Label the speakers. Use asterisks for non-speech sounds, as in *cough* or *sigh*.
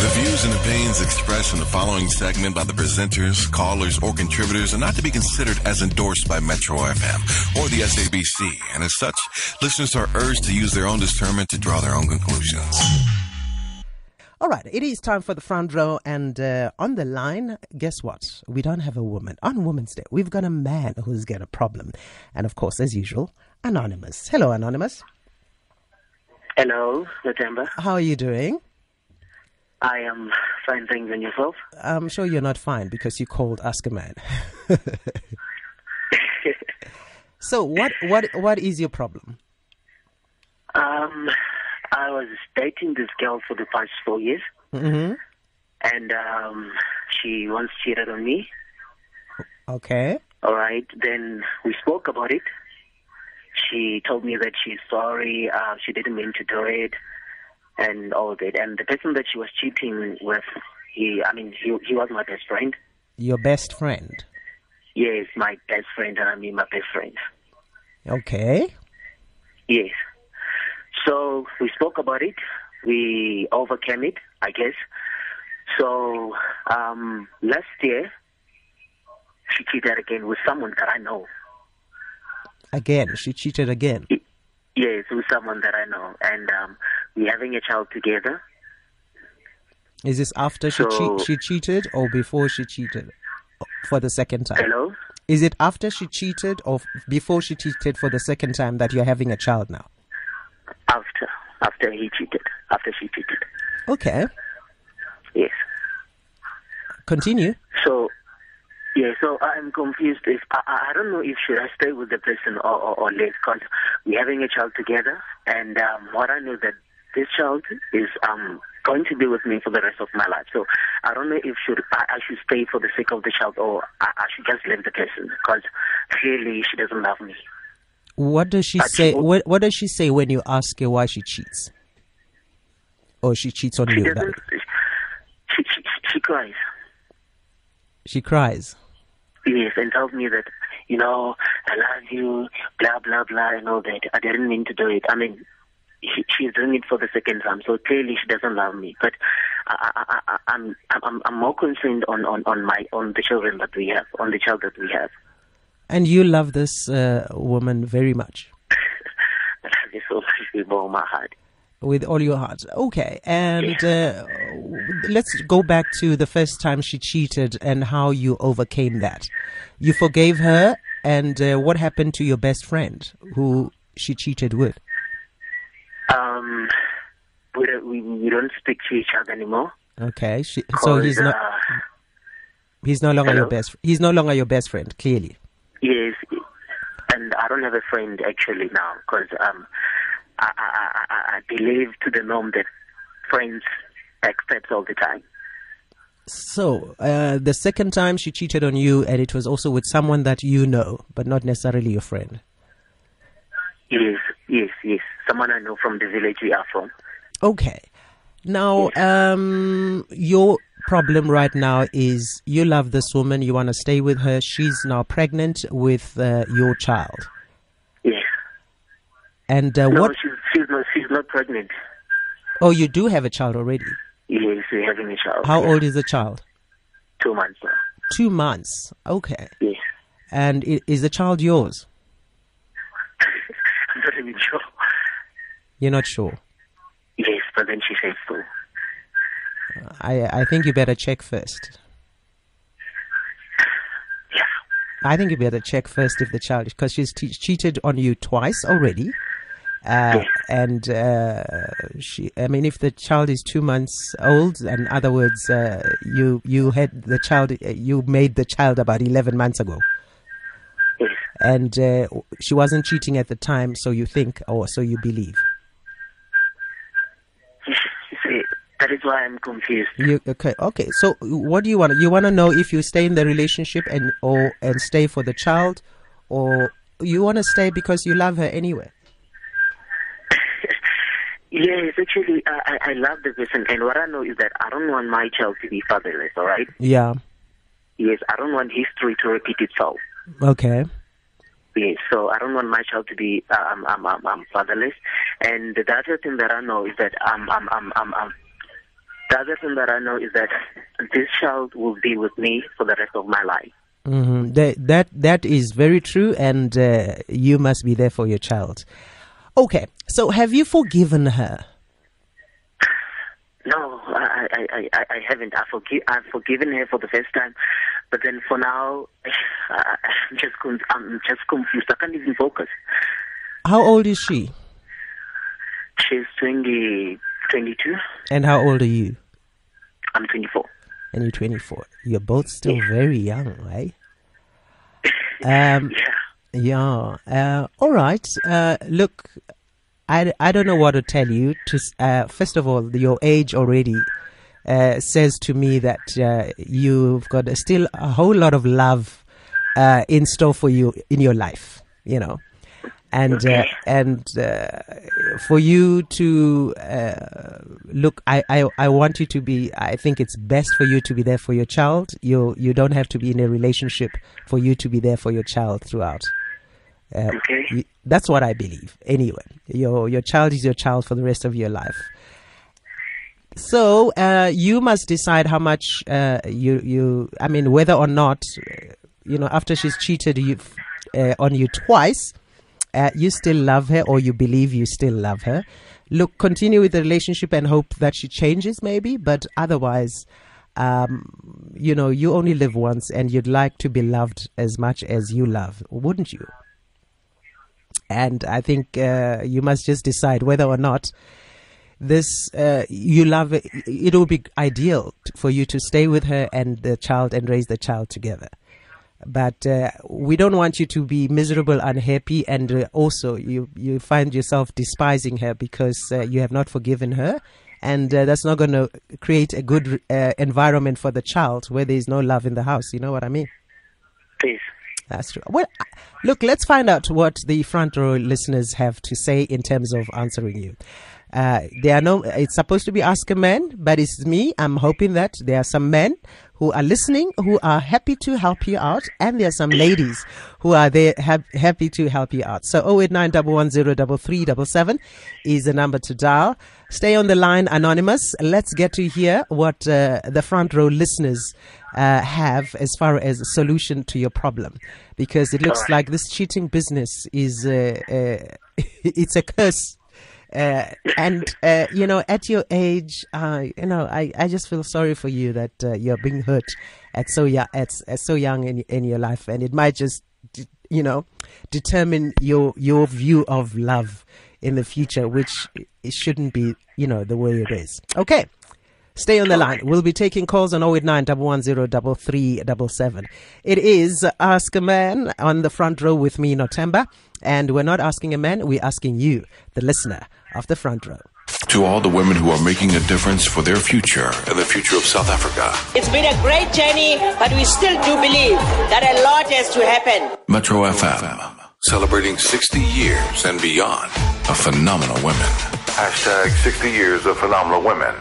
Speaker 1: The views and opinions expressed in the following segment by the presenters, callers, or contributors are not to be considered as endorsed by Metro FM or the SABC, and as such, listeners are urged to use their own discernment to draw their own conclusions.
Speaker 2: All right, it is time for the front row, and uh, on the line, guess what? We don't have a woman. On Women's Day, we've got a man who's got a problem. And of course, as usual, Anonymous. Hello, Anonymous.
Speaker 3: Hello, September.
Speaker 2: How are you doing?
Speaker 3: I am fine, thanks, and yourself?
Speaker 2: I'm sure you're not fine because you called Ask a Man. *laughs* so, what, what, what is your problem?
Speaker 3: Um, I was dating this girl for the past four years,
Speaker 2: Mm-hmm.
Speaker 3: and um, she once cheated on me.
Speaker 2: Okay.
Speaker 3: All right, then we spoke about it. She told me that she's sorry. Uh, she didn't mean to do it, and all that. And the person that she was cheating with, he, I mean, he, he was my best friend.
Speaker 2: Your best friend.
Speaker 3: Yes, my best friend, and I mean my best friend.
Speaker 2: Okay.
Speaker 3: Yes. So we spoke about it. We overcame it, I guess. So um, last year, she cheated again with someone that I know.
Speaker 2: Again, she cheated again.
Speaker 3: Yes, with someone that I know, and um, we're having a child together.
Speaker 2: Is this after she che- she cheated or before she cheated for the second time?
Speaker 3: Hello.
Speaker 2: Is it after she cheated or f- before she cheated for the second time that you're having a child now?
Speaker 3: After after he cheated, after she cheated.
Speaker 2: Okay.
Speaker 3: Yes.
Speaker 2: Continue.
Speaker 3: So, yeah, so I'm confused. If I, I don't know if should I stay with the person or, or, or leave because we're having a child together, and um, what I know that this child is um going to be with me for the rest of my life. So I don't know if should I, I should stay for the sake of the child or I, I should just leave the person because clearly she doesn't love me.
Speaker 2: What does she
Speaker 3: But
Speaker 2: say?
Speaker 3: she-
Speaker 2: What, what does she say when you ask her why she cheats? Or she cheats on
Speaker 3: She
Speaker 2: you?
Speaker 3: doesn't. She, she, she cries.
Speaker 2: she cries.
Speaker 3: Yes, and tells me that, you know, I love you, blah, blah, blah, and all that. I didn't mean to do it. I mean, she, she's doing it for the second time, so clearly she doesn't love me. But I, I, I, I'm, I'm, I'm more concerned on, on, on my, on the children that we have, on the child that we have.
Speaker 2: And you love this uh, woman very much. *laughs*
Speaker 3: I love you so much with all my heart.
Speaker 2: with all your heart. Okay, and uh, let's go back to the first time she cheated and how you overcame that. You forgave her, and uh, what happened to your best friend who she cheated with?
Speaker 3: Um, we don't, we, we don't speak to each other anymore.
Speaker 2: Okay, she, so he's not
Speaker 3: uh,
Speaker 2: he's no longer your best. He's no longer your best friend. Clearly,
Speaker 3: Yes, and I don't have a friend actually now because um, I, I, I, I I believe to the norm that friends backstabs all the time.
Speaker 2: so uh, the second time she cheated on you, and it was also with someone that you know, but not necessarily your friend.
Speaker 3: Yes, yes, yes. Someone I know from the village we are from.
Speaker 2: Okay. Now, um, your problem right now is you love this woman, you want to stay with her. She's now pregnant with uh, your child.
Speaker 3: Yes.
Speaker 2: And uh,
Speaker 3: No,
Speaker 2: what?
Speaker 3: she's, she's not. She's not pregnant.
Speaker 2: Oh, you do have a child already.
Speaker 3: Yes, we're having a child.
Speaker 2: How old is the child?
Speaker 3: Two months now.
Speaker 2: Two months. Okay.
Speaker 3: Yes.
Speaker 2: And is the child yours? *laughs*
Speaker 3: I'm not even sure.
Speaker 2: You're not sure.
Speaker 3: Yes, but then she says so.
Speaker 2: I I think you better check first.
Speaker 3: Yeah.
Speaker 2: I think you better check first if the child, because she's te- cheated on you twice already. Uh, and uh, she, I mean, if the child is two months old, in other words, uh, you you had the child, uh, you made the child about eleven months ago,
Speaker 3: Yes.
Speaker 2: and uh, she wasn't cheating at the time, so you think, or so you believe.
Speaker 3: You see, that is why I'm confused.
Speaker 2: You okay? Okay. So, what do you want? You want to know if you stay in the relationship and or and stay for the child, or you want to stay because you love her anyway?
Speaker 3: Yes, actually, I, I love the person, and what I know is that I don't want my child to be fatherless. All right.
Speaker 2: Yeah.
Speaker 3: Yes, I don't want history to repeat itself.
Speaker 2: Okay.
Speaker 3: Yes, so I don't want my child to be um, um, um, fatherless. And the other thing that I know is that um, um, um, um, um, The other thing that I know is that this child will be with me for the rest of my life.
Speaker 2: Mm-hmm. That, that that is very true, and uh, you must be there for your child. Okay, so have you forgiven her?
Speaker 3: No, I, I, I, I haven't. I forgive, I've forgiven her for the first time, but then for now, *sighs* I'm just, I'm just confused. I can't even focus.
Speaker 2: How old is she?
Speaker 3: She's 20, 22.
Speaker 2: And how old are you?
Speaker 3: I'm 24.
Speaker 2: And you're 24. You're both still yeah. very young, right? Um, *laughs* yeah. Yeah. Uh, all right. Uh, look, I, I don't know what to tell you. To uh, first of all, your age already uh, says to me that uh, you've got a, still a whole lot of love uh, in store for you in your life. You know, and uh,
Speaker 3: okay.
Speaker 2: and uh, for you to look, I, I I want you to be. I think it's best for you to be there for your child. You you don't have to be in a relationship for you to be there for your child throughout.
Speaker 3: Uh, okay.
Speaker 2: That's what I believe. Anyway, your your child is your child for the rest of your life. So uh, you must decide how much uh, you you. I mean, whether or not you know after she's cheated you uh, on you twice, uh, you still love her or you believe you still love her. Look, continue with the relationship and hope that she changes, maybe. But otherwise, um, you know, you only live once, and you'd like to be loved as much as you love, wouldn't you? And I think uh, you must just decide whether or not this uh, you love it. It will be ideal for you to stay with her and the child and raise the child together. But uh, we don't want you to be miserable, unhappy, and uh, also you you find yourself despising her because uh, you have not forgiven her, and uh, that's not going to create a good environment for the child where there is no love in the house. You know what I mean?
Speaker 3: Please.
Speaker 2: That's true. Well, look, let's find out what the front row listeners have to say in terms of answering you. Uh, there are no, it's supposed to be Ask a Man, but it's me. I'm hoping that there are some men who are listening who are happy to help you out, and there are some ladies who are there ha- happy to help you out. So 089 is the number to dial. Stay on the line, Anonymous. Let's get to hear what uh, the front row listeners uh, have as far as a solution to your problem, because it looks like this cheating business is uh, uh *laughs* it's a curse. Uh, and uh, you know, at your age, you know, I, I just feel sorry for you that you're being hurt at so young at, at so young in in your life, and it might just you know determine your your view of love in the future, which it shouldn't be, you know, the way it is. Okay. Stay on the line. We'll be taking calls on 089 110 It is Ask a Man on the front row with me, Notemba. And we're not asking a man, we're asking you, the listener of the front row.
Speaker 1: To all the women who are making a difference for their future and the future of South Africa.
Speaker 4: It's been a great journey, but we still do believe that a lot has to happen.
Speaker 1: Metro FM, celebrating 60 years and beyond of phenomenal women.
Speaker 5: Hashtag 60 years of phenomenal women.